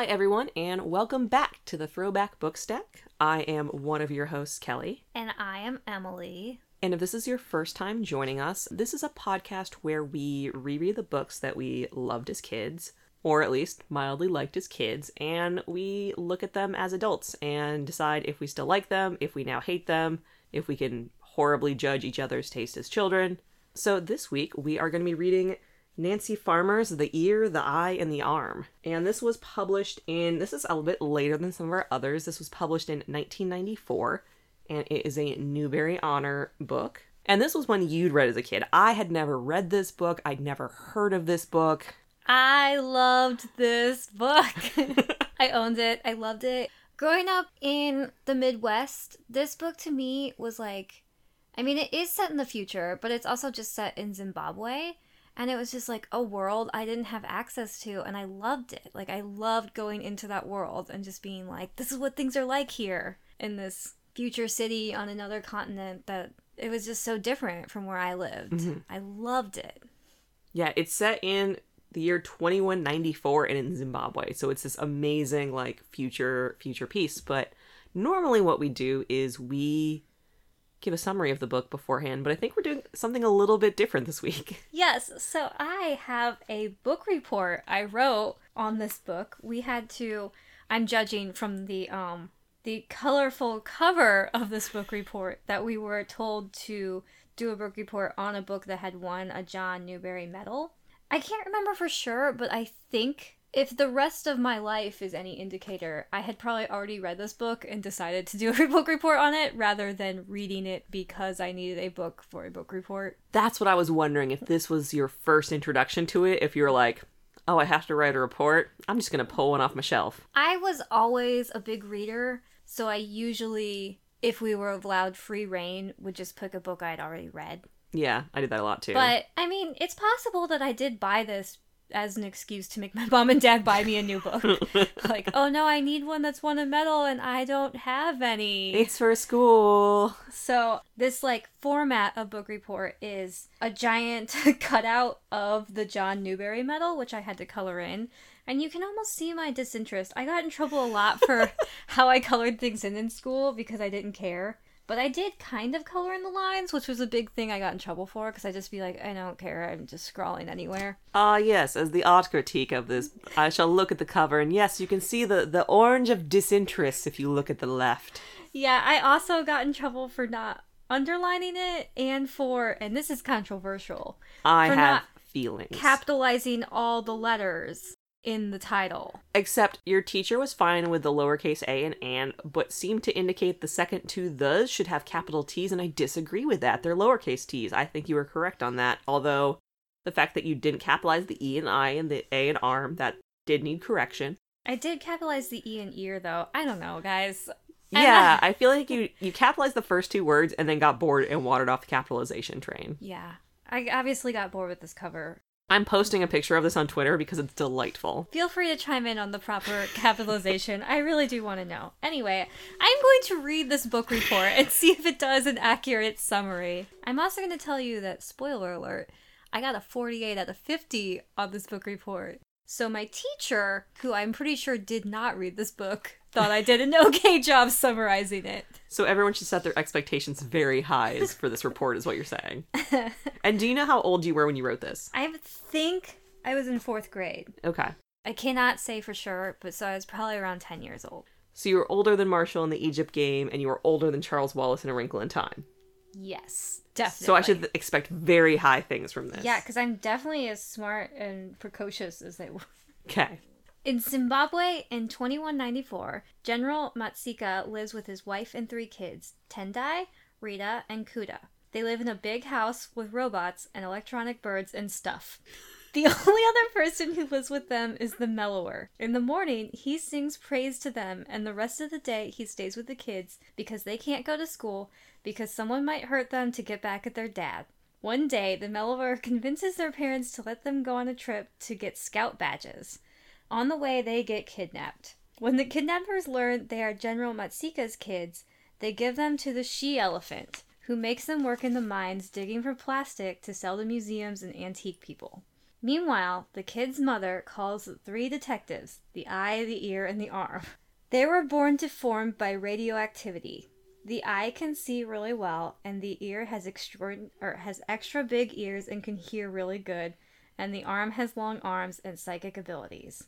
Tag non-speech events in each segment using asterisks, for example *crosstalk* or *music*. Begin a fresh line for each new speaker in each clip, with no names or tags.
Hi, everyone, and welcome back to the Throwback Book Stack. I am one of your hosts, Kelly.
And I am Emily.
And if this is your first time joining us, this is a podcast where we reread the books that we loved as kids, or at least mildly liked as kids, and we look at them as adults and decide if we still like them, if we now hate them, if we can horribly judge each other's taste as children. So this week we are going to be reading Nancy Farmer's The Ear, the Eye, and the Arm. And this was published in, this is a little bit later than some of our others. This was published in 1994, and it is a Newbery Honor book. And this was one you'd read as a kid. I had never read this book, I'd never heard of this book.
I loved this book. *laughs* I owned it. I loved it. Growing up in the Midwest, this book to me was like, I mean, it is set in the future, but it's also just set in Zimbabwe. And it was just like a world I didn't have access to, and I loved it. Like, I loved going into that world and just being like, this is what things are like here in this future city on another continent that it was just so different from where I lived.
Mm-hmm.
I loved it.
Yeah, it's set in the year 2194 and in Zimbabwe. So it's this amazing like future future piece, but normally what we do is we give a summary of the book beforehand, but I think we're doing something a little bit different this week. *laughs*
Yes, so I have a book report I wrote on this book. We had to I'm judging from the um the colorful cover of this book report that we were told to do a book report on a book that had won a John Newbery medal. I can't remember for sure, but I think if the rest of my life is any indicator, I had probably already read this book and decided to do a *laughs* book report on it rather than reading it because I needed a book for a book report.
That's what I was wondering if this was your first introduction to it, if you were like, oh, I have to write a report, I'm just going to pull one off my shelf.
I was always a big reader, so I usually, if we were allowed free reign, would just pick a book I'd already read.
Yeah, I did that a lot too.
But I mean, it's possible that I did buy this as an excuse to make my mom and dad buy me a new book. *laughs* like, oh no, I need one that's won a medal and I don't have any.
it's for school.
So, this like format of book report is a giant *laughs* cutout of the John Newbery medal, which I had to color in. And you can almost see my disinterest. I got in trouble a lot for *laughs* how I colored things in in school because I didn't care. But I did kind of color in the lines, which was a big thing I got in trouble for because I just be like, I don't care, I'm just scrawling anywhere.
Ah, yes, as the art critique of this, I shall look at the cover, and yes, you can see the, the orange of disinterest if you look at the left.
Yeah, I also got in trouble for not underlining it and for, and this is controversial,
I
For
have
not
feelings.
capitalizing all the letters in the title.
Except your teacher was fine with the lowercase a and and, but seemed to indicate the second two thes should have capital T's, and I disagree with that. They're lowercase t's. I think you were correct on that. Although the fact that you didn't capitalize the E and I and the A and arm, that did need correction.
I did capitalize the E and ear though. I don't know, guys. *laughs*
Yeah, I feel like you you capitalized the first two words and then got bored and watered off the capitalization train.
Yeah. I obviously got bored with this cover.
I'm posting a picture of this on Twitter because it's delightful.
Feel free to chime in on the proper *laughs* capitalization. I really do want to know. Anyway, I'm going to read this book report and *laughs* see if it does an accurate summary. I'm also going to tell you that, spoiler alert, I got a 48 out of 50 on this book report. So my teacher, who I'm pretty sure did not read this book, thought I did an *laughs* okay job summarizing it.
So everyone should set their expectations very high for this report, is what you're saying. *laughs* and do you know how old you were when you wrote this?
I think I was in fourth grade.
Okay.
I cannot say for sure, but so I was probably around 10 years old.
So you were older than Marshall in the Egypt game, and you were older than Charles Wallace in A Wrinkle in Time.
Yes, definitely.
So I should expect very high things from this.
Yeah, because I'm definitely as smart and precocious as they were.
Okay.
In Zimbabwe in 2194, General Matsika lives with his wife and three kids, Tendai, Rita, and Kuda. They live in a big house with robots and electronic birds and stuff. The *laughs* only other person who lives with them is the mellower. In the morning, he sings praise to them, and the rest of the day, he stays with the kids because they can't go to school because someone might hurt them to get back at their dad. One day, the mellower *laughs* convinces their parents to let them go on a trip to get scout badges. On the way, they get kidnapped. When the kidnappers learn they are General Matsika's kids, they give them to the she elephant, who makes them work in the mines digging for plastic to sell to museums and antique people. Meanwhile, the kid's mother calls the three detectives the eye, the ear, and the arm. They were born deformed by radioactivity. The eye can see really well, and the ear has extra or has extra big ears and can hear really good, and the arm has long arms and psychic abilities.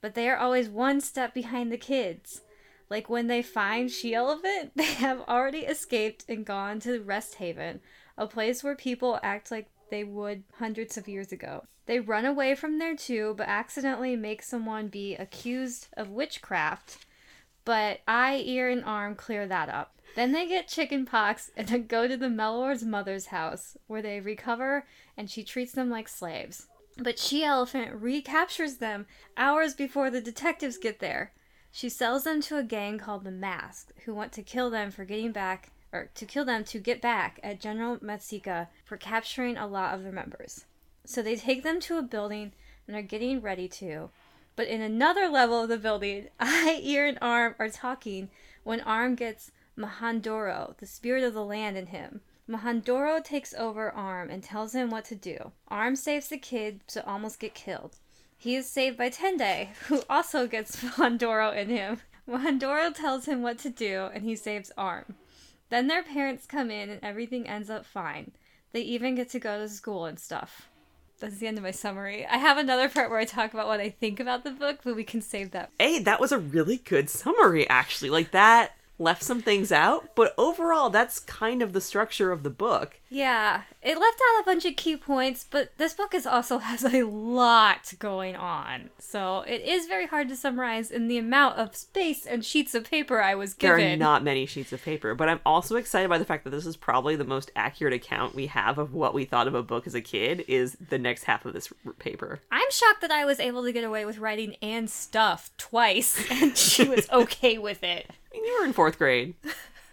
But they are always one step behind the kids. Like when they find She Elephant, *laughs* they have already escaped and gone to Rest Haven, a place where people act like they would hundreds of years ago. They run away from there too, but accidentally make someone be accused of witchcraft. But eye, ear, and arm clear that up. Then they get chicken pox and then go to the Mellower's mother's house, where they recover and she treats them like slaves. But She Elephant recaptures them hours before the detectives get there. She sells them to a gang called the Mask, who want to kill them for getting back, or to kill them to get back at General Matsika for capturing a lot of their members. So they take them to a building and are getting ready to. But in another level of the building, *laughs* Eye, Ear, and Arm are talking when Arm gets Mahandoro, the spirit of the land, in him. Mahandoro takes over Arm and tells him what to do. Arm saves the kid to almost get killed. He is saved by Tendai, who also gets *laughs* Mahandoro in him. Mahandoro tells him what to do and he saves Arm. Then their parents come in and everything ends up fine. They even get to go to school and stuff. That's the end of my summary. I have another part where I talk about what I think about the book, but we can save that.
Hey, that was a really good summary, actually. Like that left some things out, but overall, that's kind of the structure of the book.
Yeah, it left out a bunch of key points, but this book is also *laughs* has a lot going on. So it is very hard to summarize in the amount of space and sheets of paper I was given.
There are not many sheets of paper, but I'm also excited by the fact that this is probably the most accurate account we have of what we thought of a book as a kid is the next half of this r- paper.
I'm shocked that I was able to get away with writing and stuff twice *laughs* and she was *laughs* okay with it.
I mean, you were in fourth grade.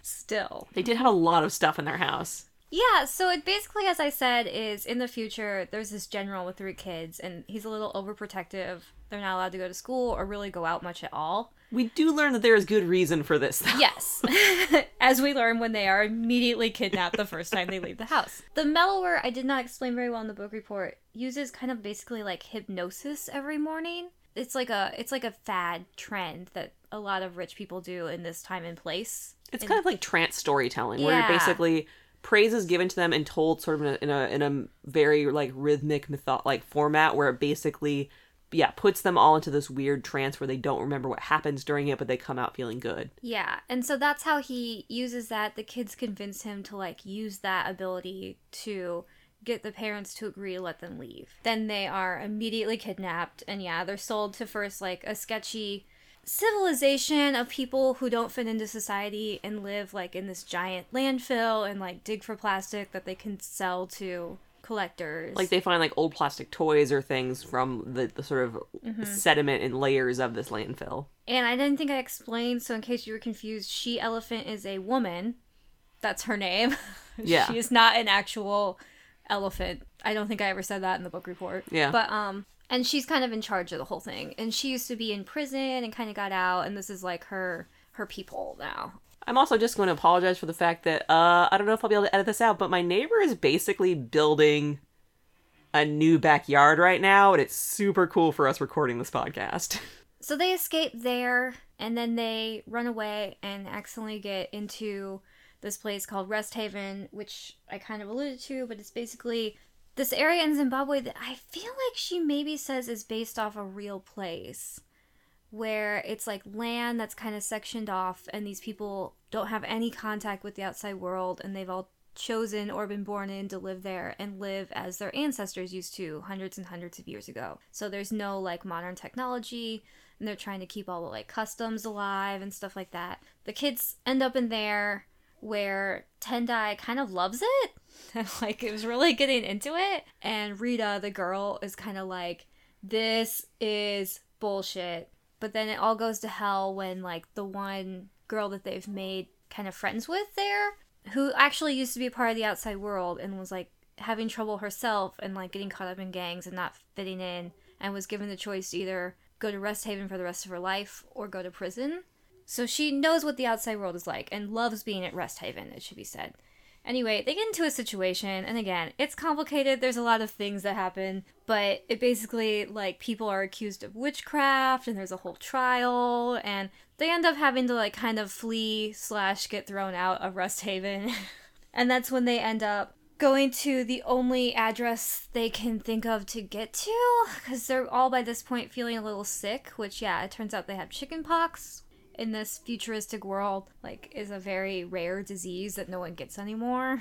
Still.
They did have a lot of stuff in their house.
Yeah, so it basically, as I said, is in the future, there's this general with three kids, and he's a little overprotective. They're not allowed to go to school or really go out much at all.
We do learn that there is good reason for this, though.
Yes, *laughs* as we learn when they are immediately kidnapped the first time they leave the house. The mellower, I did not explain very well in the book report, uses kind of basically like hypnosis every morning. It's like a it's like a fad trend that a lot of rich people do in this time and place.
It's
And-
kind of like trance storytelling, where you're basically praise is given to them and told sort of in a in a, in a very like rhythmic mytho- like format where it basically yeah puts them all into this weird trance where they don't remember what happens during it, but they come out feeling good.
Yeah, and so that's how he uses that. The kids convince him to like use that ability to get the parents to agree to let them leave. Then they are immediately kidnapped, and yeah, they're sold to first like a sketchy civilization of people who don't fit into society and live like in this giant landfill and like dig for plastic that they can sell to collectors.
Like they find like old plastic toys or things from the, the sort of
Mm-hmm.
sediment and layers of this landfill.
And I didn't think I explained, so in case you were confused, She Elephant is a woman. That's her name. *laughs*
Yeah.
she is not an actual elephant. I don't think I ever said that in the book report.
Yeah.
But um and she's kind of in charge of the whole thing. And she used to be in prison and kind of got out and this is like her her people now.
I'm also just going to apologize for the fact that uh, I don't know if I'll be able to edit this out, but my neighbor is basically building a new backyard right now, and it's super cool for us recording this podcast. *laughs*
So they escape there and then they run away and accidentally get into this place called Rest Haven, which I kind of alluded to, but it's basically this area in Zimbabwe that I feel like she maybe says is based off a real place where it's like land that's kind of sectioned off and these people don't have any contact with the outside world and they've all chosen or been born in to live there and live as their ancestors used to hundreds and hundreds of years ago. So there's no like modern technology and they're trying to keep all the like customs alive and stuff like that. The kids end up in there where Tendai kind of loves it *laughs* like it was really getting into it and Rita the girl is kind of like this is bullshit. But then it all goes to hell when like the one girl that they've made kind of friends with there who actually used to be a part of the outside world and was like having trouble herself and like getting caught up in gangs and not fitting in and was given the choice to either go to Rest Haven for the rest of her life or go to prison. So she knows what the outside world is like and loves being at Rest Haven, it should be said. Anyway, they get into a situation, and again, it's complicated. There's a lot of things that happen, but it basically, like, people are accused of witchcraft, and there's a whole trial, and they end up having to, like, kind of flee slash get thrown out of Rest Haven. *laughs* and that's when they end up going to the only address they can think of to get to, because they're all by this point feeling a little sick, which, yeah, it turns out they have chickenpox, in this futuristic world like is a very rare disease that no one gets anymore.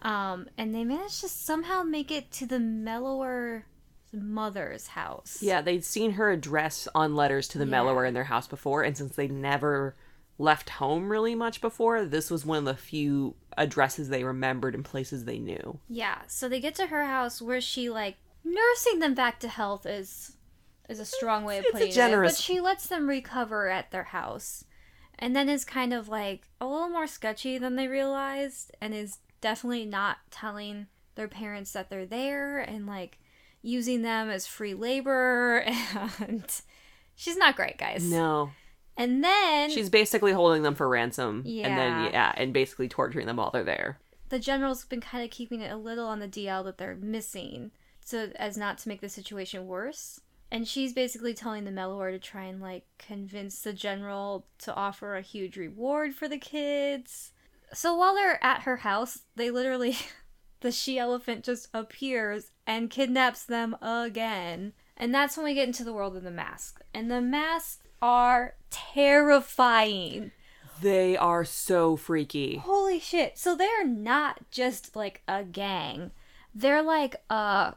Um, and they managed to somehow make it to the mellower mother's house.
Yeah, they'd seen her address on letters to the
Yeah.
mellower in their house before, and since they never left home really much before, this was one of the few addresses they remembered and places they knew.
Yeah, so they get to her house where she like nursing them back to health is is a strong way of putting it. But she lets them recover at their house. And then is kind of like a little more sketchy than they realized and is definitely not telling their parents that they're there and like using them as free labor *laughs* and she's not great, guys.
No.
And then
She's basically holding them for ransom. And
Yeah.
then, yeah, and basically torturing them while they're there.
the general's been kind of keeping it a little on the DL that they're missing, so as not to make the situation worse. And she's basically telling the Mellower to try and like convince the general to offer a huge reward for the kids. So while they're at her house, they literally *laughs* the she elephant just appears and kidnaps them again. And that's when we get into the world of the mask. And the masks are terrifying.
They are so freaky.
Holy shit. So they're not just like a gang. They're like a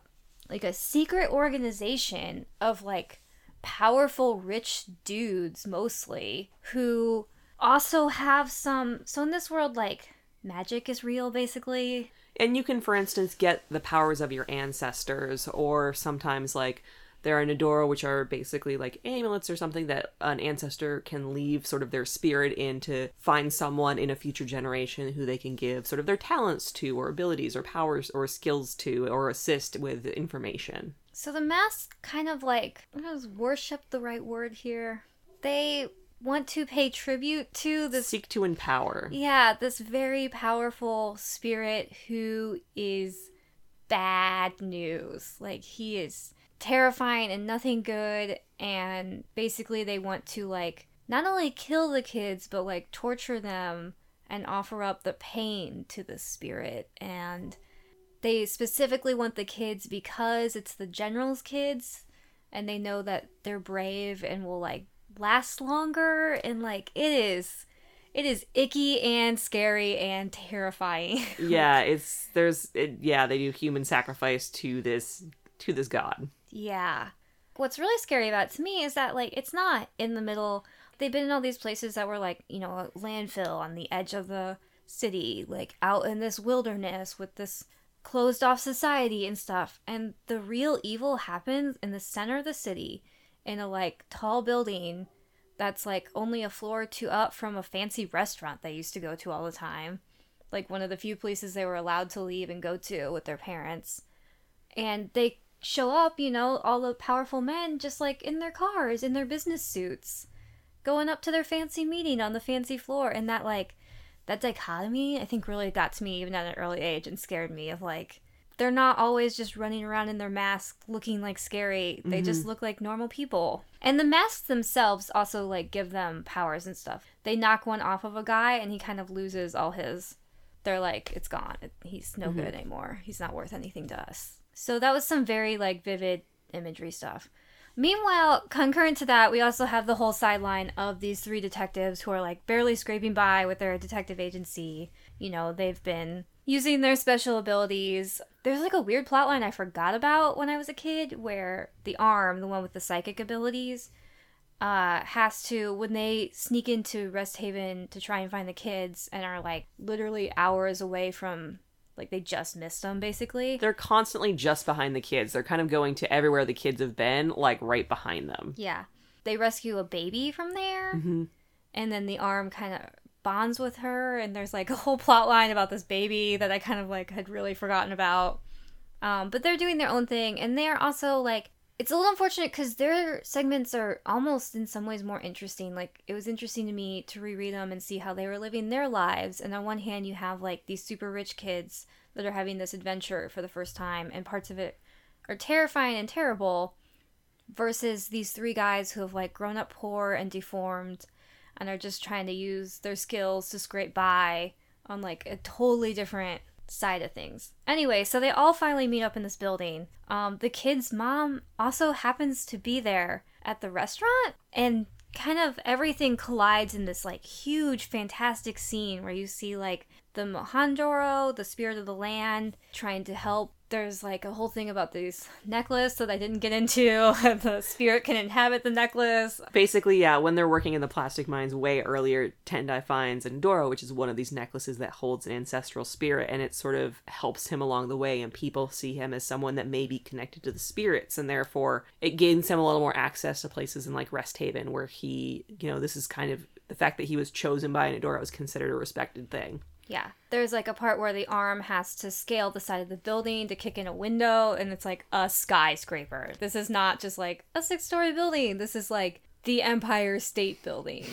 like a secret organization of like powerful rich dudes mostly who also have some so in this world like magic is real basically.
And you can, for instance, get the powers of your ancestors, or sometimes like there are Nadora, which are basically like amulets or something that an ancestor can leave sort of their spirit in to find someone in a future generation who they can give sort of their talents to, or abilities, or powers, or skills to, or assist with information.
So the masks kind of like is worship the right word here. They want to pay tribute to this
Seek to empower.
Yeah, this very powerful spirit who is bad news. Like he is terrifying and nothing good and basically they want to like not only kill the kids but like torture them and offer up the pain to the spirit and they specifically want the kids because it's the general's kids and they know that they're brave and will like last longer and like it is it is icky and scary and terrifying *laughs*
yeah, it's there's it, yeah they do human sacrifice to this to this god.
Yeah. What's really scary about it to me is that like it's not in the middle. They've been in all these places that were like you know a landfill on the edge of the city like out in this wilderness with this closed off society and stuff. And the real evil happens in the center of the city in a like tall building that's like only a floor or two up from a fancy restaurant they used to go to all the time. Like one of the few places they were allowed to leave and go to with their parents. And they show up, you know, all the powerful men just like in their cars, in their business suits, going up to their fancy meeting on the fancy floor. And that, like, that dichotomy, I think really got to me even at an early age and scared me of like, they're not always just running around in their mask looking like scary. They mm-hmm. just look like normal people. And the masks themselves also like give them powers and stuff. They knock one off of a guy and he kind of loses all his they're like it's gone. He's no mm-hmm. good anymore. He's not worth anything to us. So that was some very like vivid imagery stuff. Meanwhile, concurrent to that, we also have the whole sideline of these three detectives who are like barely scraping by with their detective agency. You know, they've been using their special abilities. There's like a weird plotline I forgot about when I was a kid where the arm, the one with the psychic abilities, uh, has to when they sneak into Rest Haven to try and find the kids and are like literally hours away from like they just missed them basically.
They're constantly just behind the kids. They're kind of going to everywhere the kids have been, like right behind them.
Yeah. They rescue a baby from there.
Mm-hmm.
And then the arm kind of bonds with her. And there's like *laughs* a whole plot line about this baby that I kind of like had really forgotten about. Um, but they're doing their own thing. And they're also like, it's a little unfortunate because their segments are almost in some ways more interesting. Like it was interesting to me to reread them and see how they were living their lives. And on one hand, you have like these super rich kids that are having this adventure for the first time, and parts of it are terrifying and terrible. Versus these three guys who have like grown up poor and deformed, and are just trying to use their skills to scrape by on like a totally different side of things. Anyway, so they all finally meet up in this building. Um, the kid's mom also happens to be there at the restaurant, and kind of everything collides in this like huge, fantastic scene where you see like the Mhandoro, the spirit of the land, trying to help there's like a whole thing about this necklace that I didn't get into. *laughs* the spirit can inhabit the necklace.
Basically, yeah, when they're working in the plastic mines way earlier, Tendai finds Ndoro, which is one of these necklaces that holds an ancestral spirit, and it sort of helps him along the way, and people see him as someone that may be connected to the spirits, and therefore it gains him a little more access to places in like Rest Haven, where he, you know, this is kind of the fact that he was chosen by Ndoro was considered a respected thing.
Yeah. There's like a part where the arm has to scale the side of the building to kick in a window, and it's like a skyscraper. This is not just like a six story building. This is like the Empire State Building.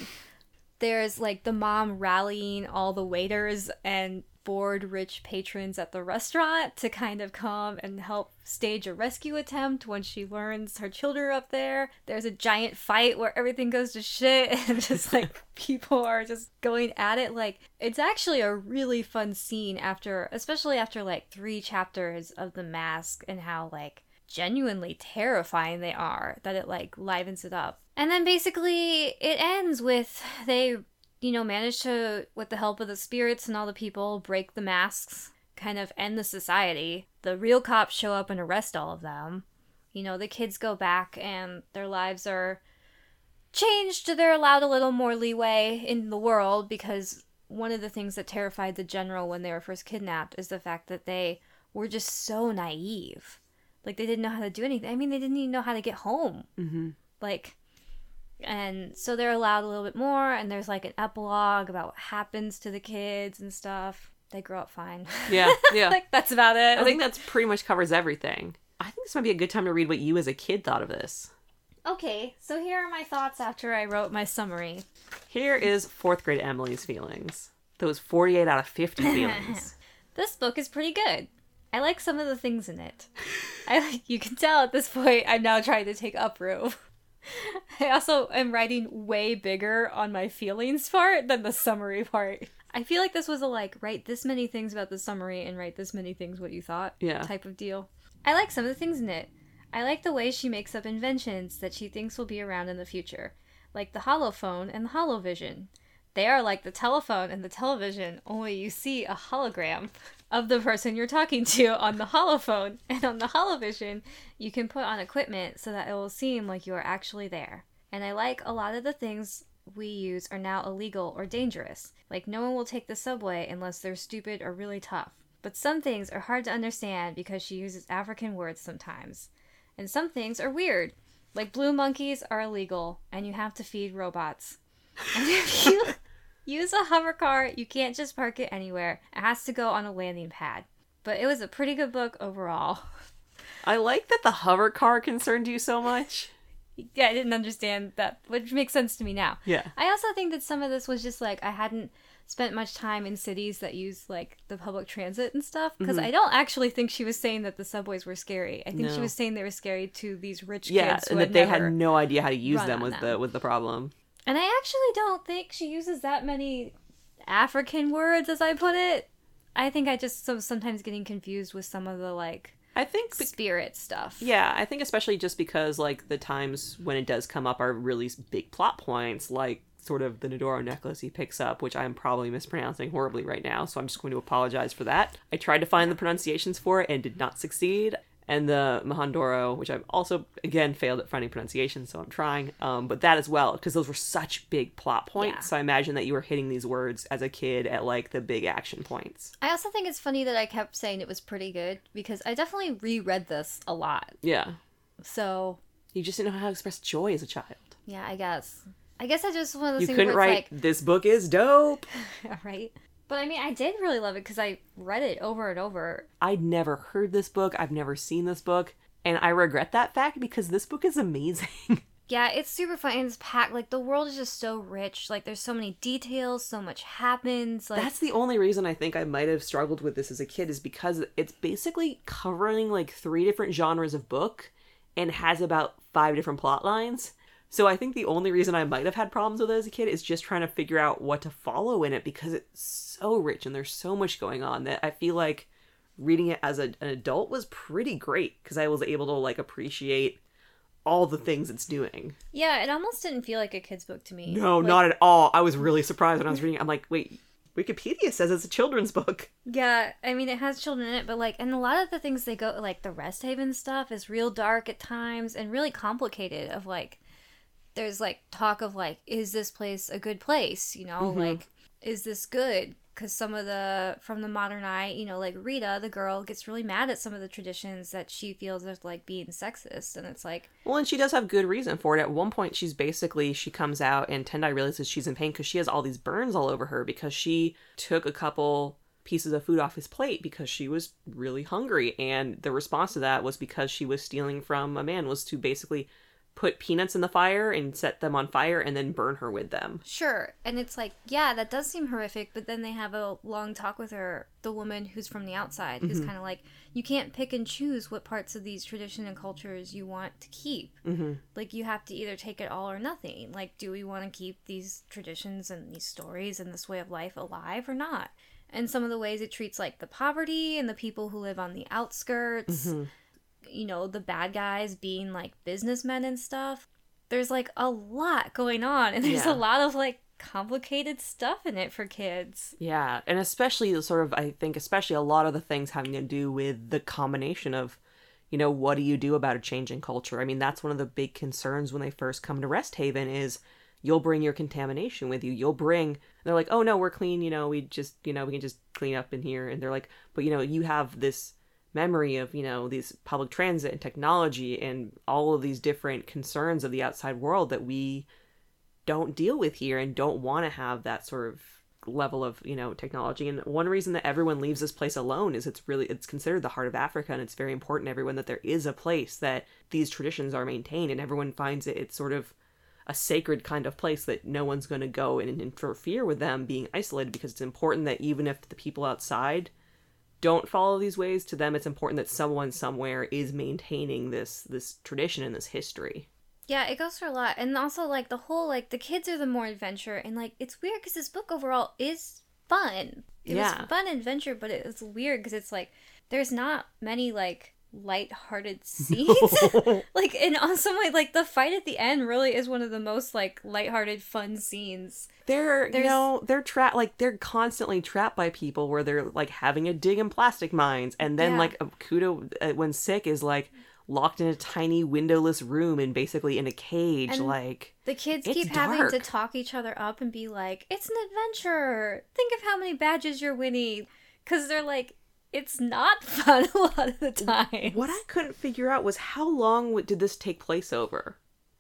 There's like the mom rallying all the waiters and bored rich patrons at the restaurant to kind of come and help stage a rescue attempt when she learns her children are up there. There's a giant fight where everything goes to shit *laughs* and just *laughs* like people are just going at it. Like it's actually a really fun scene after, especially after like three chapters of The Mask and how like genuinely terrifying they are that it like livens it up. And then basically it ends with they you know, manage to, with the help of the spirits and all the people, break the masks, kind of end the society. The real cops show up and arrest all of them. You know, the kids go back and their lives are changed. They're allowed a little more leeway in the world because one of the things that terrified the general when they were first kidnapped is the fact that they were just so naive. Like, they didn't know how to do anything. I mean, they didn't even know how to get home.
Mm-hmm.
Like, and so they're allowed a little bit more and there's like an epilogue about what happens to the kids and stuff they grow up fine
Yeah, *laughs* yeah.
like that's about it
I think that's pretty much covers everything. I think this might be a good time to read what you as a kid thought of this.
okay so here are my thoughts after i wrote my summary
Here is fourth grade Emily's feelings. Those 48 out of 50 *laughs* feelings.
this book is pretty good i like some of the things in it i like you can tell at this point i'm now trying to take uproot *laughs* *laughs* I also am writing way bigger on my feelings part than the summary part. I feel like this was a like write this many things about the summary and write this many things what you thought
Yeah.
type of deal. I like some of the things in it. I like the way she makes up inventions that she thinks will be around in the future, like the holophone and the holovision. They are like the telephone and the television, only you see a hologram of the person you're talking to on the holophone, *laughs* and on the holovision, you can put on equipment so that it will seem like you are actually there. And I like a lot of the things we use are now illegal or dangerous. Like, no one will take the subway unless they're stupid or really tough. But some things are hard to understand because she uses African words sometimes. And some things are weird. Like, blue monkeys are illegal, and you have to feed robots. *laughs* And if you use a hover car, you can't just park it anywhere. It has to go on a landing pad. But it was a pretty good book overall.
I like that the hover car concerned you so much.
yeah, I didn't understand that, which makes sense to me now.
Yeah.
I also think that some of this was just like I hadn't spent much time in cities that use like the public transit and stuff because mm-hmm. I don't actually think she was saying that the subways were scary. I think she was saying they were scary to these rich
Yeah,
kids who
and that they had no idea how to use them was
them.
the was the problem.
And I actually don't think she uses that many African words as I put it. I think I just so sometimes getting confused with some of the like
I think be-
spirit stuff.
yeah, I think especially just because like the times when it does come up are really big plot points like sort of the Nodoro necklace he picks up, which I'm probably mispronouncing horribly right now, so I'm just going to apologize for that. I tried to find the pronunciations for it and did not succeed. And the Mahandoro, which I've also again failed at finding pronunciation, so I'm trying. Um, but that as well, because those were such big plot points.
Yeah.
So I imagine that you were hitting these words as a kid at like the big action points.
I also think it's funny that I kept saying it was pretty good because I definitely reread this a lot.
Yeah,
So
you just didn't know how to express joy as a child.
yeah, I guess. I guess I just one of those
You couldn't write
it's
this book is dope.
like, *laughs* right? But I mean, I did really love it because I read it over and over.
I'd never heard this book. I've never seen this book. And I regret that fact because this book is amazing. *laughs*
Yeah, it's super fun and it's packed. Like the world is just so rich. Like there's so many details, so much happens. Like
That's the only reason I think I might have struggled with this as a kid is because it's basically covering like three different genres of book and has about five different plot lines. So I think the only reason I might have had problems with it as a kid is just trying to figure out what to follow in it because it's so rich and there's so much going on that I feel like reading it as a, an adult was pretty great because I was able to like appreciate all the things it's doing.
yeah, it almost didn't feel like a kid's book to me.
No,
Like,
not at all. I was really surprised when I was reading it. I'm like, wait, Wikipedia says it's a children's book.
Yeah, I mean it has children in it, but like, and a lot of the things they go like the Rest Haven stuff is real dark at times and really complicated. Of like, there's like talk of like, is this place a good place? You know, mm-hmm. like, is this good? Because some of the from the modern eye, you know, like Rita, the girl, gets really mad at some of the traditions that she feels are like being sexist, and it's like,
Well, and she does have good reason for it. At one point, she's basically she comes out and Tendai realizes she's in pain because she has all these burns all over her because she took a couple pieces of food off his plate because she was really hungry, and the response to that was because she was stealing from a man was to basically put peanuts in the fire and set them on fire and then burn her with them.
Sure. And it's like, yeah, that does seem horrific, but then they have a long talk with her, the woman who's from the outside, who's kind of like, you can't pick and choose what parts of these tradition and cultures you want to keep.
Mm-hmm.
Like, you have to either take it all or nothing. Like, do we want to keep these traditions and these stories and this way of life alive or not? And some of the ways it treats, like, the poverty and the people who live on the outskirts, you know, the bad guys being, like, businessmen and stuff. There's, like, a lot going on, and there's
Yeah.
a lot of, like, complicated stuff in it for kids.
Yeah, and especially the sort of I think especially a lot of the things having to do with the combination of you know what do you do about a changing culture? I mean, that's one of the big concerns when they first come to Rest Haven is you'll bring your contamination with you. You'll bring they're like, "Oh no, we're clean, you know, we just, you know, we can just clean up in here." And they're like, "But you know, you have this memory of, you know, these public transit and technology and all of these different concerns of the outside world that we don't deal with here and don't want to have that sort of level of you know technology. And one reason that everyone leaves this place alone is it's really it's considered the heart of africa and it's very important to everyone that there is a place that these traditions are maintained and everyone finds it it's sort of a sacred kind of place that no one's going to go and interfere with them being isolated because it's important that even if the people outside don't follow these ways to them it's important that someone somewhere is maintaining this this tradition and this history
Yeah, it goes for a lot. And also, like, the whole, like, the kids are the more adventure. And, like, it's weird because this book overall is fun. It
Yeah.
was fun adventure, but it's weird because it's, like, there's not many, like, light-hearted *laughs* scenes. *laughs* like, and on some way, like, the fight at the end really is one of the most, like, light-hearted, fun scenes.
they're you know they're trapped like they're constantly trapped by people where they're like having a dig in plastic mines and then
Yeah.
like Kuda uh, when sick is like locked in a tiny windowless room and basically in a cage
And-
like
The kids keep having to talk each other up and be like, it's an adventure. Think of how many badges you're winning. Because they're like, it's not *laughs* fun a lot of the time.
what i couldn't figure out was how long did this take place over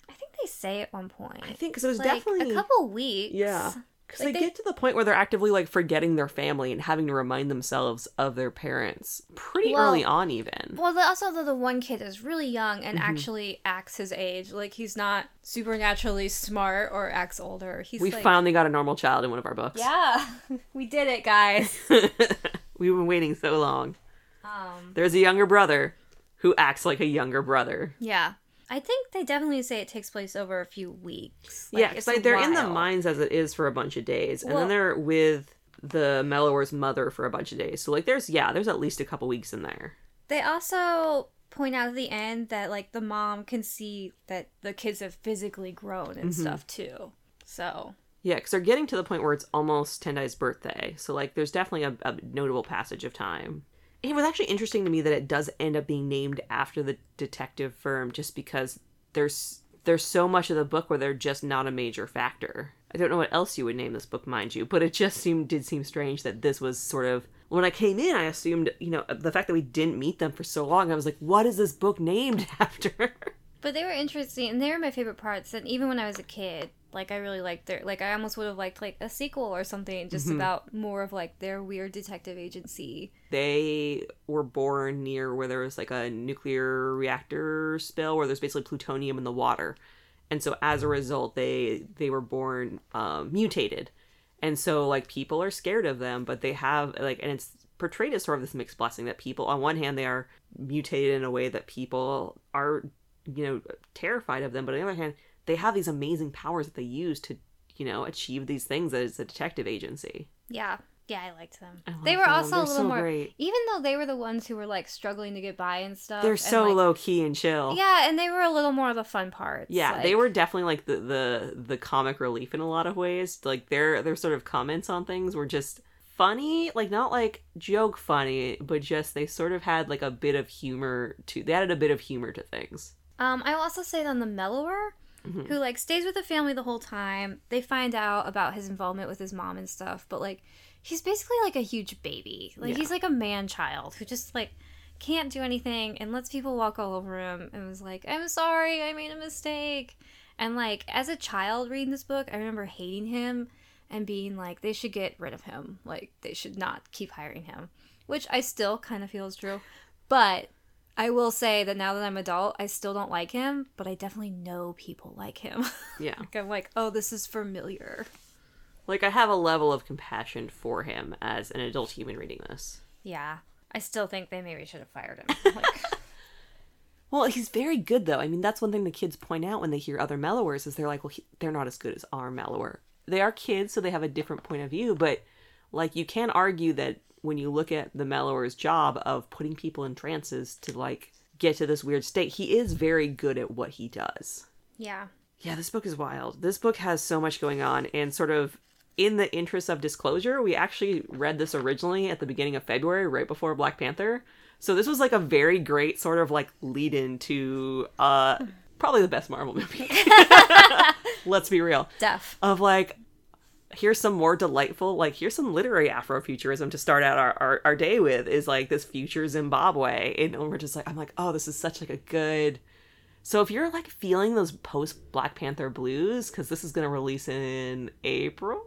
I think they say at one point.
i think because it was
like
definitely
a couple weeks.
yeah because
Like,
they,
they-
get to the point where they're actively like forgetting their family and having to remind themselves of their parents pretty
Well,
early on even
Well, the, also the, the one kid is really young and
Mm-hmm.
actually acts his age. Like he's not supernaturally smart or acts older. He's
we
like,
finally got a normal child in one of our books
yeah, *laughs* we did it, guys. *laughs*
We've been waiting so long.
um,
There's a younger brother who acts like a younger brother.
yeah, I think they definitely say it takes place over a few weeks.
yeah,
Like,
because
it's
like, they're in the mines as it is for a bunch of days, and
Well-
then they're with the Mellower's mother for a bunch of days. So like, there's yeah, there's at least a couple weeks in there.
They also point out at the end that like the mom can see that the kids have physically grown and
Mm-hmm.
stuff too. So
Yeah, because they're getting to the point where it's almost Tendai's birthday. So like, there's definitely a, a notable passage of time. It was actually interesting to me that it does end up being named after the detective firm, just because there's there's so much of the book where they're just not a major factor. I don't know what else you would name this book, mind you, but it just seemed did seem strange that this was sort of when I came in, I assumed you know the fact that we didn't meet them for so long. I was like, what is this book named *laughs* after?
But they were interesting, and they were my favorite parts. And even when I was a kid, Like I really liked their like I almost would have liked like a sequel or something just
Mhm.
about more of like their weird detective agency.
they were born near where there was like a nuclear reactor spill where there's basically plutonium in the water and so as a result they they were born um, mutated and so like people are scared of them but they have like and it's portrayed as sort of this mixed blessing that people on one hand they are mutated in a way that people are you know terrified of them but on the other hand they have these amazing powers that they use to you know achieve these things as a detective agency
Yeah. Yeah, I liked them.
I
they were
them.
also
They're
a little
so
more
great.
even though they were the ones who were like struggling to get by and stuff.
they're
and,
so
like-
low key and chill
Yeah, and they were a little more of the fun parts.
Yeah, they were definitely like the, the the comic relief in a lot of ways. Like their their sort of comments on things were just funny, like not like joke funny, but just they sort of had like a bit of humor to. They added a bit of humor to things.
Um, I will also say on the mellower,
Mhm.
who like stays with the family the whole time. They find out about his involvement with his mom and stuff, but like he's basically like a huge baby. Like
Yeah.
he's like a man child who just like can't do anything and lets people walk all over him and was like, "I'm sorry, I made a mistake." And like as a child reading this book, I remember hating him and being like, they should get rid of him. Like they should not keep hiring him, which I still kind of feel is true. But I will say that now that I'm adult, I still don't like him, but I definitely know people like him. *laughs*
Yeah,
like I'm like, oh, this is familiar.
like I have a level of compassion for him as an adult human reading this.
Yeah. I still think they maybe should have fired him. *laughs* Like,
Well, he's very good though. I mean, that's one thing the kids point out when they hear other mellowers is they're like, well, he, they're not as good as our mellower. They are kids, so they have a different point of view. But like, you can argue that when you look at the mellower's job of putting people in trances to like get to this weird state, he is very good at what he does.
yeah.
Yeah, this book is wild. This book has so much going on, and sort of in the interest of disclosure, we actually read this originally at the beginning of February, right before Black Panther. So this was like a very great sort of like lead in to uh probably the best Marvel movie. *laughs* *laughs* Let's be real.
Def.
Of like here's some more delightful like here's some literary afrofuturism to start out our, our, our day with is like this future zimbabwe. And we're just like i'm like oh this is such like a good so if you're like feeling those post black panther blues because this is going to release in april?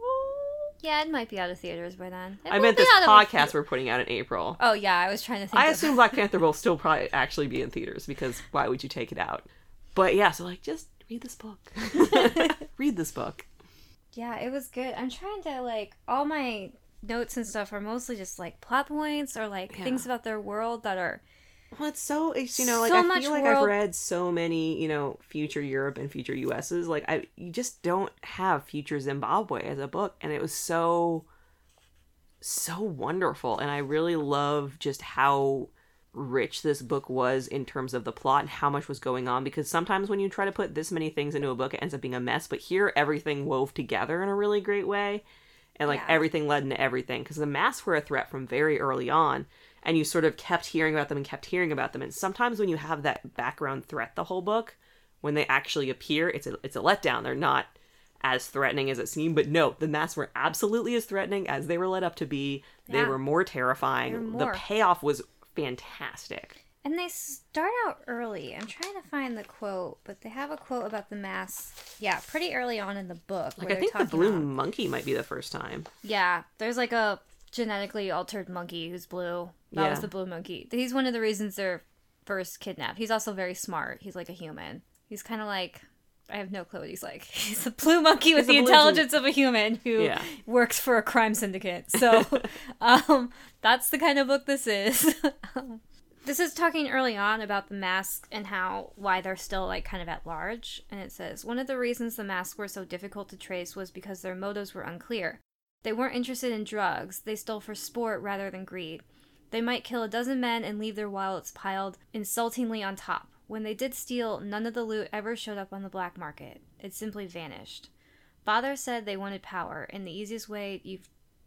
Yeah, it might be out of theaters by then. It
i meant this podcast we're putting out in april.
Oh yeah, I was trying to think.
i
of-
assume black panther will still probably actually be in theaters because why would you take it out? But yeah so like just read this book. *laughs* Read this book
Yeah, it was good. I'm trying to like all my notes and stuff are mostly just like plot points or like
Yeah.
things about their world that are
Well, it's so it's you know like
So
I feel like
world-
I've read so many you know future Europe and future US's like I you just don't have future Zimbabwe as a book and it was so so wonderful and I really love just how rich this book was in terms of the plot and how much was going on because sometimes when you try to put this many things into a book it ends up being a mess but here everything wove together in a really great way and like
Yeah.
everything led into everything because the masks were a threat from very early on and you sort of kept hearing about them and kept hearing about them and sometimes when you have that background threat the whole book when they actually appear it's a it's a letdown. They're not as threatening as it seemed but no the masks were absolutely as threatening as they were led up to be. They were more terrifying.
Were
the payoff was fantastic
and they start out early. I'm trying to find the quote, but they have a quote about the mass. Yeah, pretty early on in the book.
like i think the blue
about-
monkey might be the first time
Yeah, there's like a genetically altered monkey who's blue. That was the blue monkey. He's one of the reasons they're first kidnapped. He's also very smart. He's like a human. He's kind of like I have no clue what he's like. *laughs* He's a blue monkey with
He's a
the
blue-
intelligence of a human who
Yeah.
works for a crime syndicate. So, *laughs* um, that's the kind of book this is. *laughs* Um, this is talking early on about the masks and how why they're still like kind of at large. And it says one of the reasons the masks were so difficult to trace was because their motives were unclear. They weren't interested in drugs. They stole for sport rather than greed. They might kill a dozen men and leave their wallets piled insultingly on top. When they did steal, none of the loot ever showed up on the black market. It simply vanished. Father said they wanted power, and the easiest way you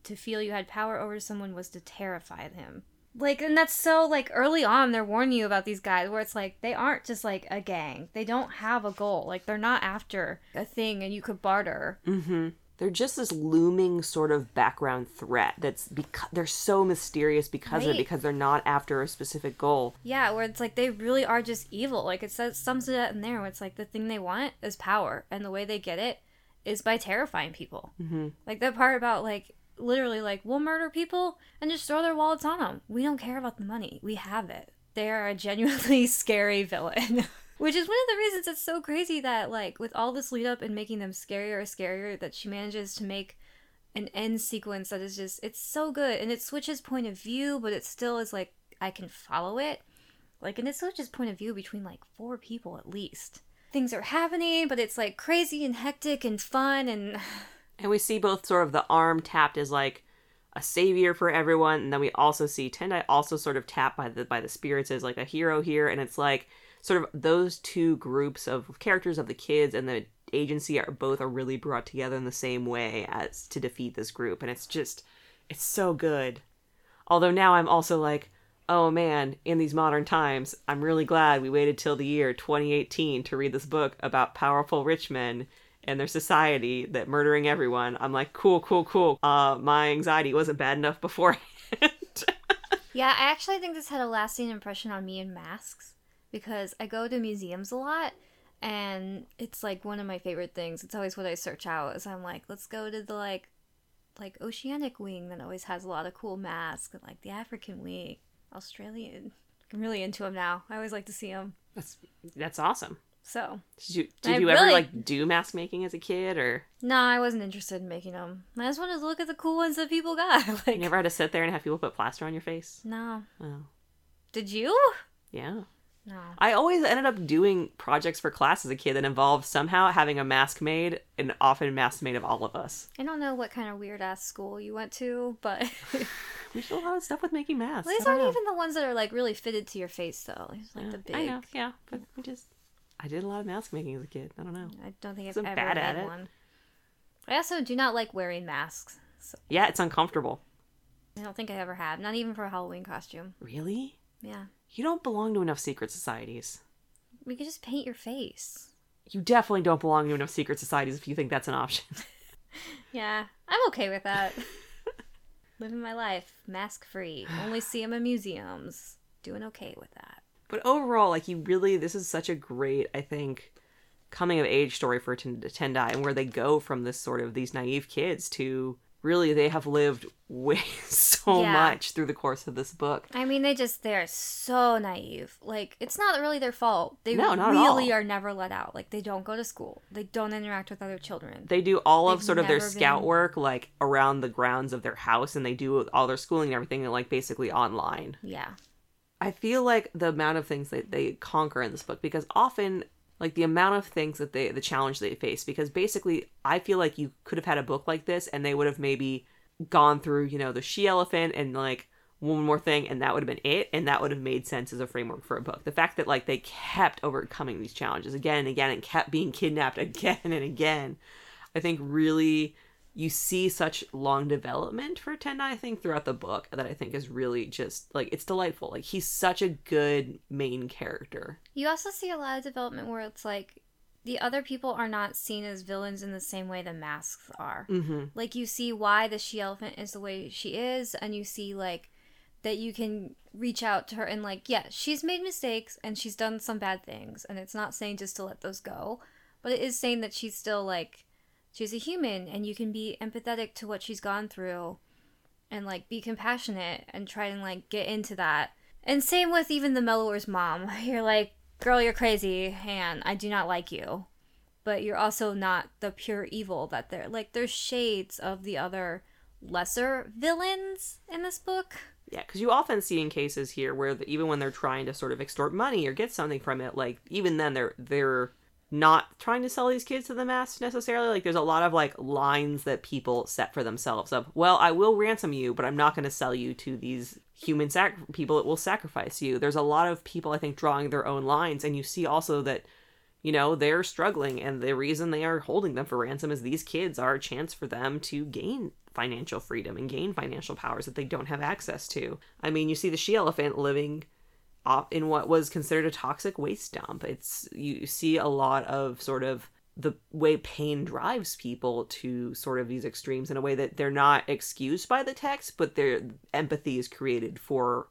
to feel you had power over someone was to terrify them. Like, and that's so like early on. They're warning you about these guys, where it's like they aren't just like a gang. They don't have a goal. Like they're not after a thing, and you could barter.
Mm-hmm. They're just this looming sort of background threat that's because they're so mysterious because of it because they're not after a specific goal.
Yeah, where it's like they really are just evil. Like it says sums it up in there where it's like the thing they want is power and the way they get it is by terrifying people.
hmm
Like that part about like literally like we'll murder people and just throw their wallets on them. We don't care about the money. We have it. They are a genuinely *laughs* scary villain. *laughs* Which is one of the reasons it's so crazy that like with all this lead up and making them scarier and scarier that she manages to make an end sequence that is just it's so good and it switches point of view but it still is like I can follow it. Like and it switches point of view between like four people at least. Things are happening, but it's like crazy and hectic and fun and *sighs*
And we see both sort of the arm tapped as like a savior for everyone, and then we also see Tendai also sort of tapped by the by the spirits as like a hero here, and it's like sort of those two groups of characters of the kids and the agency are both are really brought together in the same way as to defeat this group, and it's just it's so good. Although now I'm also like, oh man, in these modern times, I'm really glad we waited till the year 2018 to read this book about powerful rich men and their society that murdering everyone. I'm like, cool, cool, cool. Uh, my anxiety wasn't bad enough beforehand. *laughs*
Yeah, I actually think this had a lasting impression on me in masks because I go to museums a lot and it's like one of my favorite things. It's always what I search out is I'm like, let's go to the like like oceanic wing that always has a lot of cool masks and like the African wing, Australian. I'm really into them now. I always like to see them.
that's that's awesome.
So,
Did you did
I
you ever like do mask making as a kid, or
no, I wasn't interested in making them. I just wanted to look at the cool ones that people got. *laughs* like,
you never had to sit there and have people put plaster on your face?
no.
Oh,
Did you?
yeah.
No.
I always ended up doing projects for class as a kid that involved somehow having a mask made, and often masks made of all of us.
I don't know what kind of weird ass school you went to, but *laughs*
We did a lot of stuff with making masks.
these aren't
know.
even the ones that are like really fitted to your face, though. It's like
Yeah,
the big.
I know, yeah, but we just I did a lot of mask making as a kid. I don't know.
I don't think I've ever
bad at it.
one. I also do not like wearing masks. So
Yeah, it's uncomfortable.
I don't think I ever have. Not even for a Halloween costume.
Really?
Yeah.
You don't belong to enough secret societies.
We could just paint your face.
You definitely don't belong to enough secret societies if you think that's an option. *laughs*
Yeah, I'm okay with that. *laughs* Living my life mask free. Only see them in museums. Doing okay with that.
But overall, like you really, this is such a great, I think, coming of age story for Ten- Tendai, and where they go from this sort of these naive kids to really they have lived way *laughs* so
Yeah.
much through the course of this book.
I mean, they just, they're so naive. Like, it's not really their fault. They
No,
really
all.
are never let out. Like, they don't go to school, they don't interact with other children.
They do all of
They've
sort of their
never
scout work like around the grounds of their house, and they do all their schooling and everything like basically online.
Yeah.
I feel like the amount of things that they conquer in this book because often like the amount of things that they the challenge they face because basically I feel like you could have had a book like this and they would have maybe gone through, you know, the she elephant and like one more thing and that would have been it and that would have made sense as a framework for a book. The fact that like they kept overcoming these challenges again and again and kept being kidnapped *laughs* again and again, I think really you see such long development for Tendai, I think, throughout the book that I think is really just like it's delightful. Like he's such a good main character.
You also see a lot of development where it's like the other people are not seen as villains in the same way the masks are.
Mm-hmm.
Like you see why the she elephant is the way she is, and you see like that you can reach out to her and like, yeah, she's made mistakes and she's done some bad things, and it's not saying just to let those go, but it is saying that she's still like she's a human and you can be empathetic to what she's gone through and like be compassionate and try and like get into that. And same with even the Mellower's mom. *laughs* You're like, girl, you're crazy and I do not like you. But you're also not the pure evil that they're like there's shades of the other lesser villains in this book.
Yeah, because you often see in cases here where the, even when they're trying to sort of extort money or get something from it, like even then they're they're not trying to sell these kids to the mass necessarily. Like there's a lot of like lines that people set for themselves of, well, I will ransom you, but I'm not going to sell you to these human sac- people that will sacrifice you. There's a lot of people I think drawing their own lines, and you see also that you know they're struggling, and the reason they are holding them for ransom is these kids are a chance for them to gain financial freedom and gain financial powers that they don't have access to. I mean, you see the she elephant living in what was considered a toxic waste dump. It's you see a lot of sort of the way pain drives people to sort of these extremes in a way that they're not excused by the text, but their empathy is created for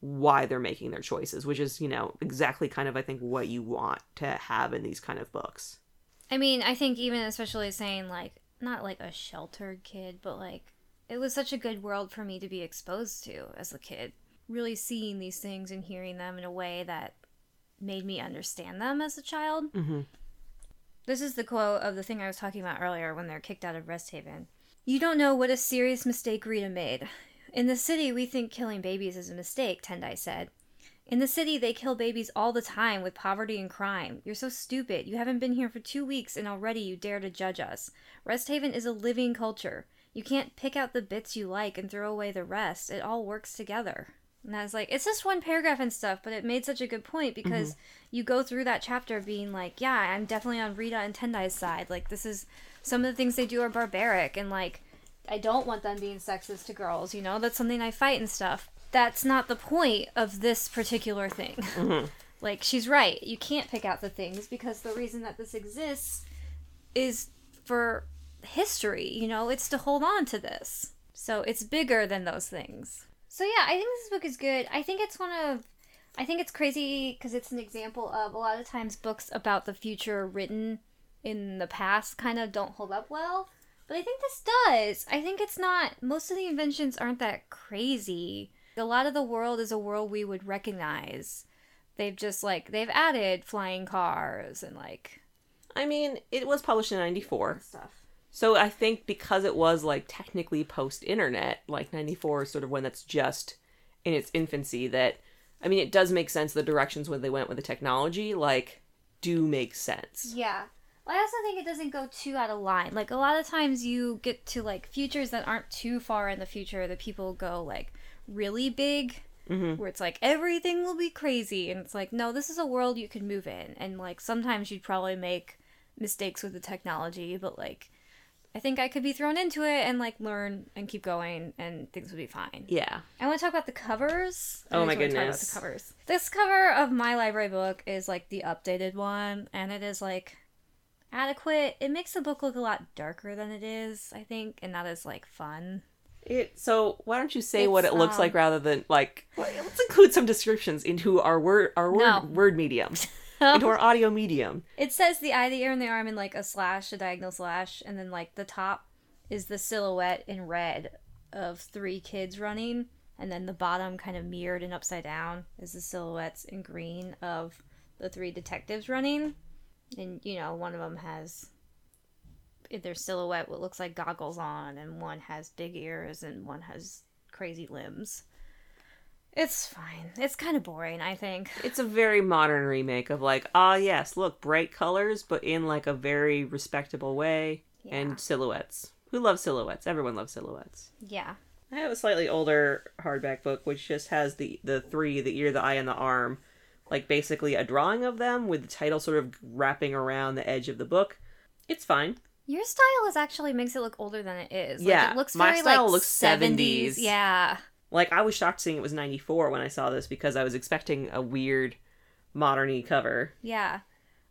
why they're making their choices, which is, you know, exactly kind of I think what you want to have in these kind of books.
I mean, I think even especially saying like not like a sheltered kid, but like it was such a good world for me to be exposed to as a kid. Really seeing these things and hearing them in a way that made me understand them as a child.
Mhm.
This is the quote of the thing I was talking about earlier when they're kicked out of Rest Haven. You don't know what a serious mistake Rita made. In the city, we think killing babies is a mistake, Tendai said. In the city, they kill babies all the time with poverty and crime. You're so stupid. You haven't been here for two weeks and already you dare to judge us. Rest Haven is a living culture. You can't pick out the bits you like and throw away the rest. It all works together. And I was like, it's just one paragraph and stuff, but it made such a good point mm-hmm. because you go through that chapter being like, yeah, I'm definitely on Rita and Tendai's side. Like, this is some of the things they do are barbaric, and like, I don't want them being sexist to girls, you know? That's something I fight and stuff. That's not the point of this particular thing. Mm-hmm. *laughs* like, she's right. You can't pick out the things because the reason that this exists is for history, you know? It's to hold on to this. So it's bigger than those things. So yeah, I think this book is good. I think it's one of I think it's crazy because it's an example of a lot of times books about the future written in the past kind of don't hold up well. But I think this does. I think it's not most of the inventions aren't that crazy. A lot of the world is a world we would recognize. They've just like they've added flying cars and like
I mean, it was published in 94.
stuff.
So I think because it was like technically post internet, like 94 is sort of when that's just in its infancy that I mean it does make sense the directions where they went with the technology like do make sense.
Yeah. Well, I also think it doesn't go too out of line. Like a lot of times you get to like futures that aren't too far in the future that people go like really big mm-hmm. where it's like everything will be crazy and it's like no, this is a world you can move in and like sometimes you'd probably make mistakes with the technology, but like I think I could be thrown into it and like learn and keep going and things would be fine.
Yeah.
I want to talk about the covers.
Oh my
wanna talk about
goodness.
the covers. This cover of my library book is like the updated one, and it is like adequate. It makes the book look a lot darker than it is, I think, and not as like fun.
It so why don't you say what it looks
um,
like rather than like let's include some descriptions into our word our word
No.
word medium *laughs* *laughs* into our audio medium.
It says the eye, the ear, and the arm in like a slash, a diagonal slash, and then like the top is the silhouette in red of three kids running, and then the bottom kind of mirrored and upside down is the silhouettes in green of the three detectives running, and you know one of them has in their silhouette what looks like goggles on, and one has big ears, and one has crazy limbs. It's fine. It's kind of boring, I think.
It's a very modern remake of like ah yes look bright colors but in like a very respectable way
Yeah.
and silhouettes. Who loves silhouettes? Everyone loves silhouettes.
Yeah.
I have a slightly older hardback book which just has the the three, the ear, the eye, and the arm, like basically a drawing of them with the title sort of wrapping around the edge of the book. It's fine.
Your style is actually makes it look older than it is. Like,
Yeah,
it looks
my
very
style
like
looks 70s.
Yeah,
Like I was shocked seeing it was 94 when I saw this because I was expecting a weird moderny cover.
yeah.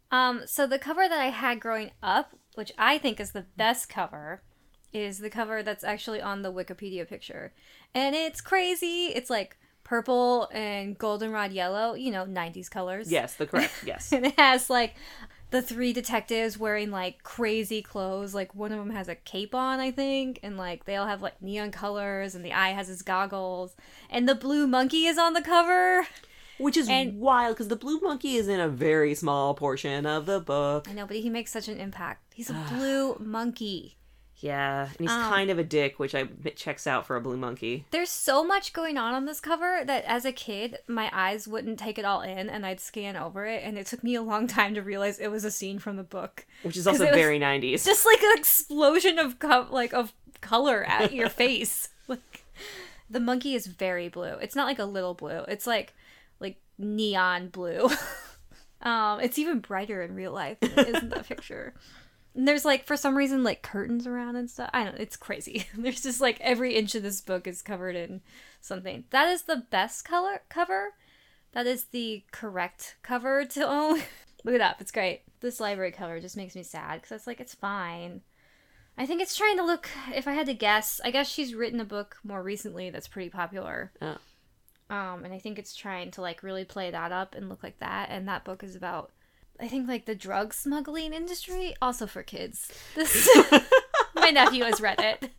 Um, so the cover that I had growing up, which I think is the best cover, is the cover that's actually on the Wikipedia picture, and it's crazy. It's like purple and goldenrod yellow, you know, '90s colors.
Yes, the correct. *laughs* Yes.
and it has like the three detectives wearing like crazy clothes. Like one of them has a cape on, I think, and like they all have like neon colors, and the eye has his goggles, and the blue monkey is on the cover.
Which is
And-
wild because the blue monkey is in a very small portion of the book.
I know, but he makes such an impact. He's a *sighs* blue monkey.
Yeah, and he's
Um,
kind of a dick, which I checks out for a blue monkey.
There's so much going on on this cover that as a kid, my eyes wouldn't take it all in, and I'd scan over it, and it took me a long time to realize it was a scene from the book.
Which is also very 90s.
just like an explosion of co- like of color at *laughs* your face. Like the monkey is very blue. It's not like a little blue. It's like like neon blue. *laughs* um, it's even brighter in real life than it is in the *laughs* picture. And there's like for some reason like curtains around and stuff. I don't. It's crazy. *laughs* There's just like every inch of this book is covered in something. That is the best color cover. That is the correct cover *laughs* to own. Look it up. It's great. This library cover just makes me sad because it's like it's fine. I think it's trying to look. If I had to guess, I guess she's written a book more recently that's pretty popular.
Oh.
Um, and I think it's trying to like really play that up and look like that. And that book is about I think like the drug smuggling industry, also for kids. This *laughs* *laughs* my nephew has read it.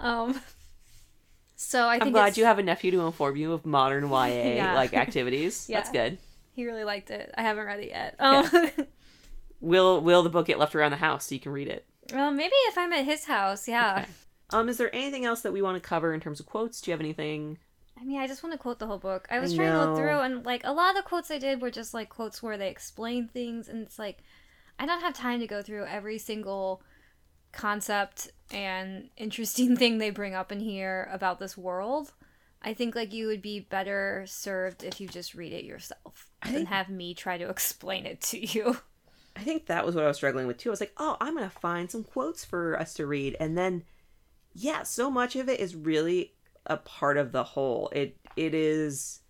Um, so I
I'm glad
it's-
you have a nephew to inform you of modern YA *laughs*
Yeah.
like activities. That's good.
he really liked it. I haven't read it yet. Um,
Will will the book get left around the house so you can read it?
well, maybe if I'm at his house, yeah.
Okay. Um, is there anything else that we want to cover in terms of quotes? Do you have anything?
I mean, I just want to quote the whole book. I was
I
trying to
know.
look through, and like a lot of the quotes I did were just like quotes where they explain things, and it's like I don't have time to go through every single concept and interesting *laughs* thing they bring up in here about this world. I think like you would be better served if you just read it yourself
I
than
think-
have me try to *laughs* explain it to you.
I think that was what I was struggling with too. I was like, oh, I'm gonna find some quotes for us to read, and then, yeah, so much of it is really a part of the whole. It it is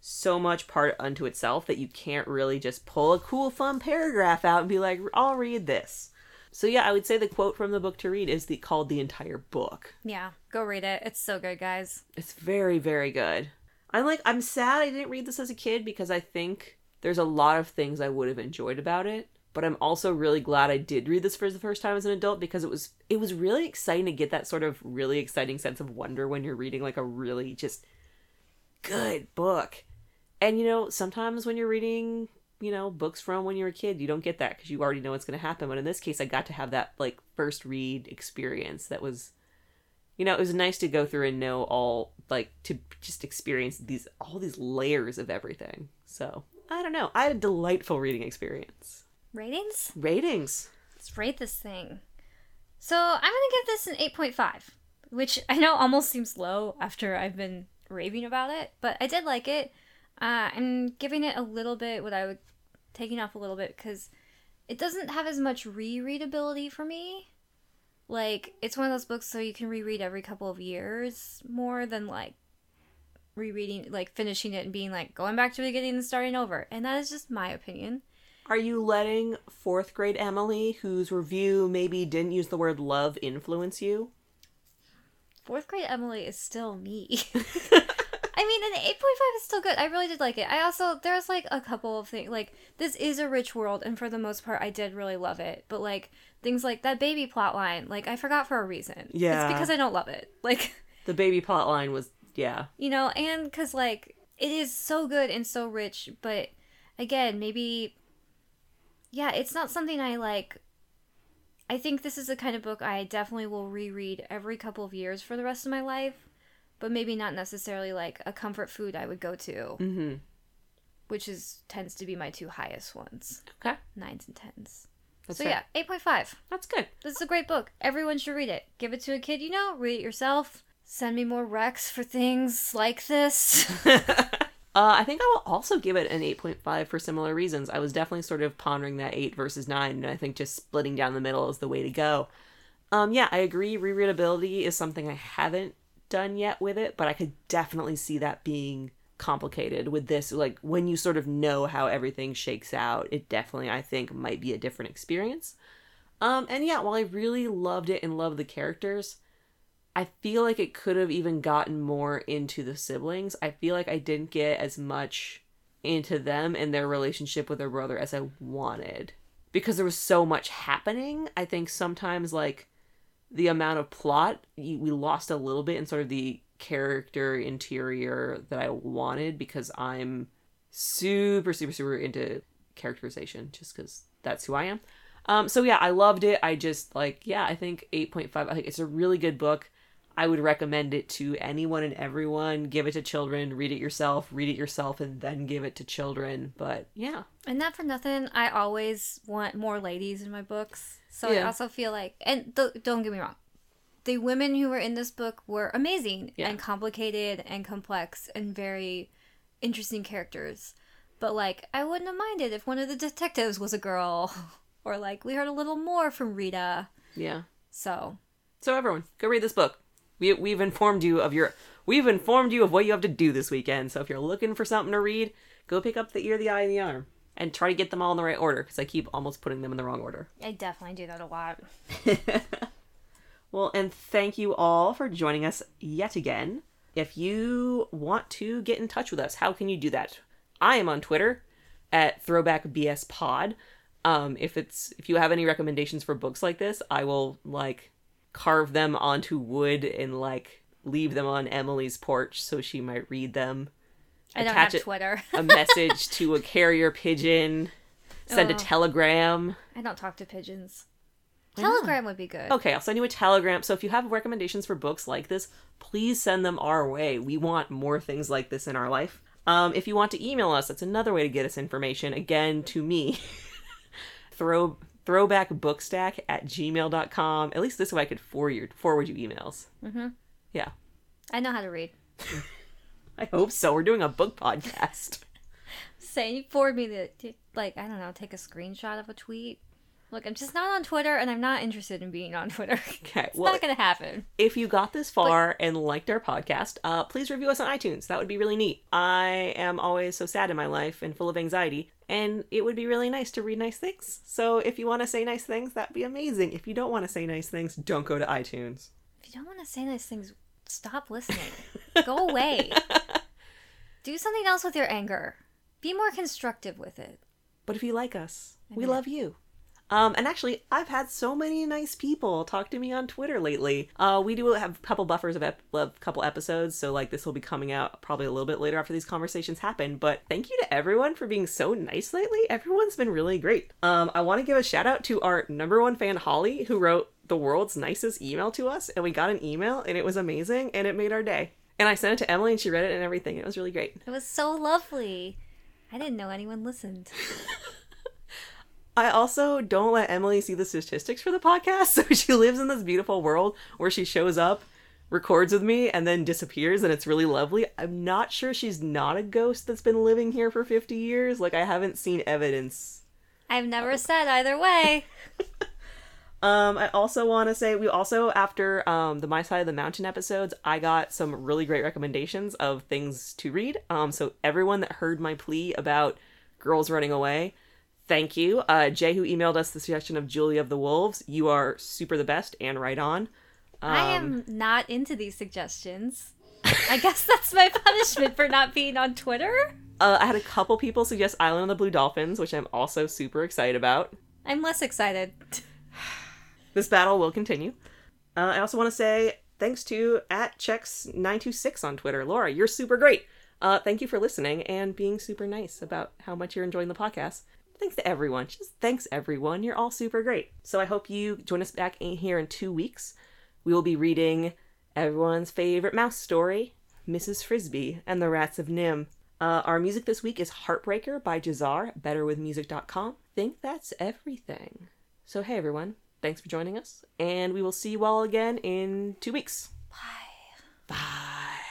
so much part unto itself that you can't really just pull a cool, fun paragraph out and be like, I'll read this. So yeah, I would say the quote from the book to read is the called the entire book.
Yeah, go read it. It's so good, guys.
It's very, very good. I'm like, I'm sad I didn't read this as a kid because I think there's a lot of things I would have enjoyed about it. But I'm also really glad I did read this for the first time as an adult because it was it was really exciting to get that sort of really exciting sense of wonder when you're reading like a really just good book. And you know, sometimes when you're reading, you know, books from when you're a kid, you don't get that because you already know what's going to happen. But in this case, I got to have that like first read experience that was you know, it was nice to go through and know all like to just experience these all these layers of everything. So I don't know. I had a delightful reading experience.
Ratings?
Ratings.
Let's rate this thing. So I'm gonna give this an 8.5, which I know almost seems low after I've been raving about it, but I did like it. Uh, I'm giving it a little bit what I would taking off a little bit because it doesn't have as much rereadability for me. Like it's one of those books so you can reread every couple of years more than like rereading like finishing it and being like going back to the beginning and starting over. And that is just my opinion.
Are you letting fourth grade Emily, whose review maybe didn't use the word love, influence you?
Fourth grade Emily is still me. *laughs* *laughs* I mean, an 8.5 is still good. I really did like it. I also, there's like a couple of things. Like, this is a rich world, and for the most part, I did really love it. But, like, things like that baby plot line, like, I forgot for a reason.
Yeah.
It's because I don't love it. *laughs* Like,
The baby plot line was yeah.
you know, and because, like, it is so good and so rich, but again, maybe, yeah, it's not something I like. I think this is the kind of book I definitely will reread every couple of years for the rest of my life, but maybe not necessarily like a comfort food I would go to,
Mm-hmm.
which is tends to be my two highest ones,
Okay.
nines and tens.
That's
so yeah, eight point five.
That's good.
This is a great book. Everyone should read it. Give it to a kid you know. Read it yourself. Send me more recs for things like this. *laughs* *laughs*
Uh, I think I will also give it an 8.5 for similar reasons. I was definitely sort of pondering that 8 versus 9, and I think just splitting down the middle is the way to go. Um, yeah, I agree. Rereadability is something I haven't done yet with it, but I could definitely see that being complicated with this. Like, when you sort of know how everything shakes out, it definitely, I think, might be a different experience. Um, and yeah, while I really loved it and loved the characters, I feel like it could have even gotten more into the siblings. I feel like I didn't get as much into them and their relationship with their brother as I wanted. Because there was so much happening, I think sometimes, like, the amount of plot, we lost a little bit in sort of the character interior that I wanted because I'm super, super, super into characterization just because that's who I am. Um, so yeah, I loved it. I just like, yeah, I think 8.5, I think it's a really good book. I would recommend it to anyone and everyone. Give it to children, read it yourself, read it yourself, and then give it to children. But yeah,
And not for nothing, I always want more ladies in my books. So I also feel like, and th- don't get me wrong, the women who were in this book were amazing
Yeah.
and complicated and complex and very interesting characters. But like, I wouldn't have minded if one of the detectives was a girl, *laughs* or like we heard a little more from Rita.
yeah.
So
So everyone, go read this book. We we've informed you of your we've informed you of what you have to do this weekend. So if you're looking for something to read, go pick up the ear, the eye, and the arm, and try to get them all in the right order because I keep almost putting them in the wrong order.
I definitely do that a lot. *laughs*
Well, and thank you all for joining us yet again. If you want to get in touch with us, how can you do that? I am on Twitter at Throwback BS Pod. Um, if it's if you have any recommendations for books like this, I will like carve them onto wood and like leave them on Emily's porch so she might read them.
I don't
Attach
have
it-
Twitter.
A *laughs* message to a carrier pigeon. Send a
Oh.
telegram.
I don't talk to pigeons. Telegram would be good.
Okay, I'll send you a telegram. So if you have recommendations for books like this, please send them our way. We want more things like this in our life. Um, if you want to email us, that's another way to get us information. Again, to me, *laughs* throw throwbackbookstack at gmail.com. At least this way I could forward you, forward you emails.
Mm-hmm.
Yeah.
I know how to read. *laughs*
I hope so. We're doing a book podcast. *laughs*
Say forward me the like I don't know, take a screenshot of a tweet. Look, I'm just not on Twitter, and I'm not interested in being on Twitter. *laughs*
Okay,
it's
well,
not gonna happen.
if you got this far and liked our podcast, uh, please review us on iTunes. That would be really neat. I am always so sad in my life and full of anxiety, and it would be really nice to read nice things. So if you want to say nice things, that'd be amazing. If you don't want to say nice things, don't go to iTunes.
If you don't want to say nice things, stop listening. Go away. *laughs* Do something else with your anger. Be more constructive with it.
But if you like us, we love you. Um, and actually, I've had so many nice people talk to me on Twitter lately. Uh, we do have a couple buffers of, ep- of couple episodes, so like this will be coming out probably a little bit later after these conversations happen. But thank you to everyone for being so nice lately. Everyone's been really great. Um, I want to give a shout out to our number one fan Holly, who wrote the world's nicest email to us, and we got an email, and it was amazing, and it made our day. And I sent it to Emily, and she read it and everything. It was really great.
It was so lovely. I didn't know anyone listened. *laughs*
I also don't let Emily see the statistics for the podcast. *laughs* So she lives in this beautiful world where she shows up, records with me, and then disappears, and it's really lovely. I'm not sure she's not a ghost that's been living here for 50 years. Like, I haven't seen evidence.
I've never said either way. *laughs*
Um, I also want to say we also, after um, the My Side of the Mountain episodes, I got some really great recommendations of things to read. Um, so everyone that heard my plea about girls running away, thank you. Uh, Jay, who emailed us the suggestion of Julie of the Wolves, you are super the best and right on.
I
Um,
am not into these suggestions. I guess that's my *laughs* punishment for not being on Twitter.
Uh, I had a couple people suggest Island of the Blue Dolphins, which I'm also super excited about.
I'm less excited. *sighs*
This battle will continue. Uh, I also want to say thanks to at checks926 on Twitter. Laura, you're super great. Uh, thank you for listening and being super nice about how much you're enjoying the podcast. Thanks to everyone. Just thanks, everyone. You're all super great. So I hope you join us back in here in two weeks. We will be reading everyone's favorite mouse story, Mrs. Frisby and the Rats of NIMH. Uh, our music this week is Heartbreaker by Jazar, betterwithmusic.com. Think that's everything. So, hey everyone, thanks for joining us, and we will see you all again in two weeks.
Bye.
Bye.